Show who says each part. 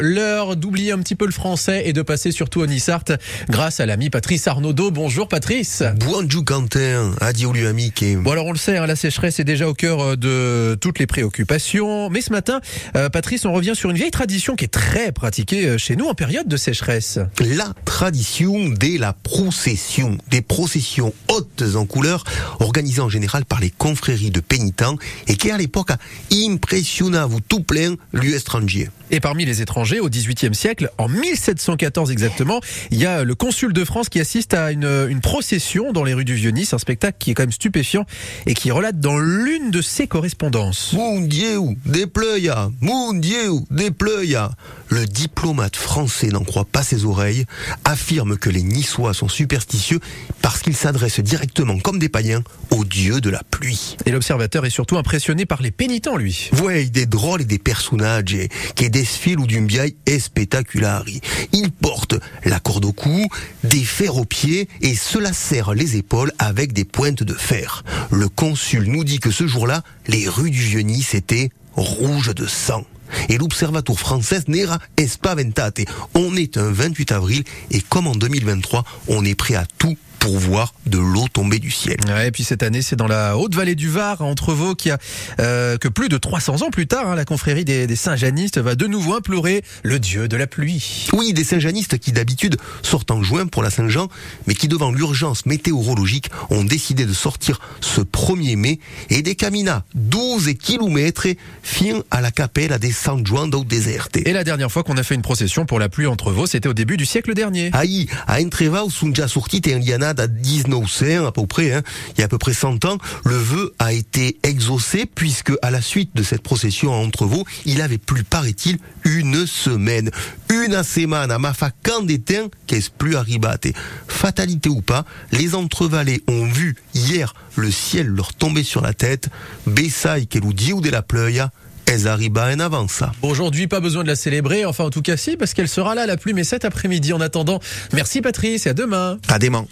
Speaker 1: L'heure d'oublier un petit peu le français et de passer surtout au Nissart grâce à l'ami Patrice Arnaudot. Bonjour Patrice.
Speaker 2: Bonjour Quentin, adieu lui ami.
Speaker 1: Bon alors on le sait, hein, la sécheresse est déjà au cœur euh, de toutes les préoccupations. Mais ce matin, euh, Patrice, on revient sur une vieille tradition qui est très pratiquée euh, chez nous en période de sécheresse.
Speaker 2: La tradition de la procession, des processions hautes en couleur organisées en général par les confréries de pénitents et qui à l'époque a impressionné vous tout plein lieu étranger.
Speaker 1: Et parmi les étrangers, au XVIIIe siècle, en 1714 exactement, il y a le consul de France qui assiste à une, une procession dans les rues du Vieux-Nice, un spectacle qui est quand même stupéfiant et qui relate dans l'une de ses correspondances.
Speaker 2: Mon Dieu, des mon Dieu, des. Le diplomate français n'en croit pas ses oreilles, affirme que les Niçois sont superstitieux parce qu'ils s'adressent directement comme des païens au dieu de la pluie.
Speaker 1: Et l'observateur est surtout impressionné par les pénitents, lui.
Speaker 2: Ouais, des drôles et des personnages qui desfilent ou spectaculari. Ils portent la corde au cou, des fers aux pieds et cela serre les épaules avec des pointes de fer. Le consul nous dit que ce jour-là, les rues du Vieux-Nice étaient rouges de sang. Et l'Observatoire français n'era espaventate. On est un 28 avril et comme en 2023, on est prêt à tout pour voir de l'eau tombée du ciel.
Speaker 1: Et puis cette année, c'est dans la haute vallée du Var, entre Vaux, euh, que plus de 300 ans plus tard, hein, la confrérie des, Saint-Janistes va de nouveau implorer le dieu de la pluie.
Speaker 2: Oui, des Saint-Janistes qui d'habitude sortent en juin pour la Saint-Jean, mais qui devant l'urgence météorologique ont décidé de sortir ce 1er mai et des caminas 12 km fin à la capella des San Juan del Deserte.
Speaker 1: Et la dernière fois qu'on a fait une procession pour la pluie entre Vaux, c'était au début du siècle dernier.
Speaker 2: Aïe, à Entrevaux, Sunja Surtit et Liana 19 à peu près, hein. il y a à peu près 100 ans, le vœu a été exaucé puisque à la suite de cette procession à Entrevaux, il avait plus, paraît-il, une semaine. Une semana, ma fa qu'est-ce qu'est plus arribate? Fatalité ou pas, les entrevalets ont vu hier le ciel leur tomber sur la tête. Bessai qu'elle ou de la pleuia, en avance.
Speaker 1: Aujourd'hui, pas besoin de la célébrer, enfin en tout cas si, parce qu'elle sera là, la plume, et cet après-midi. En attendant, merci Patrice, et à demain.
Speaker 2: À demain.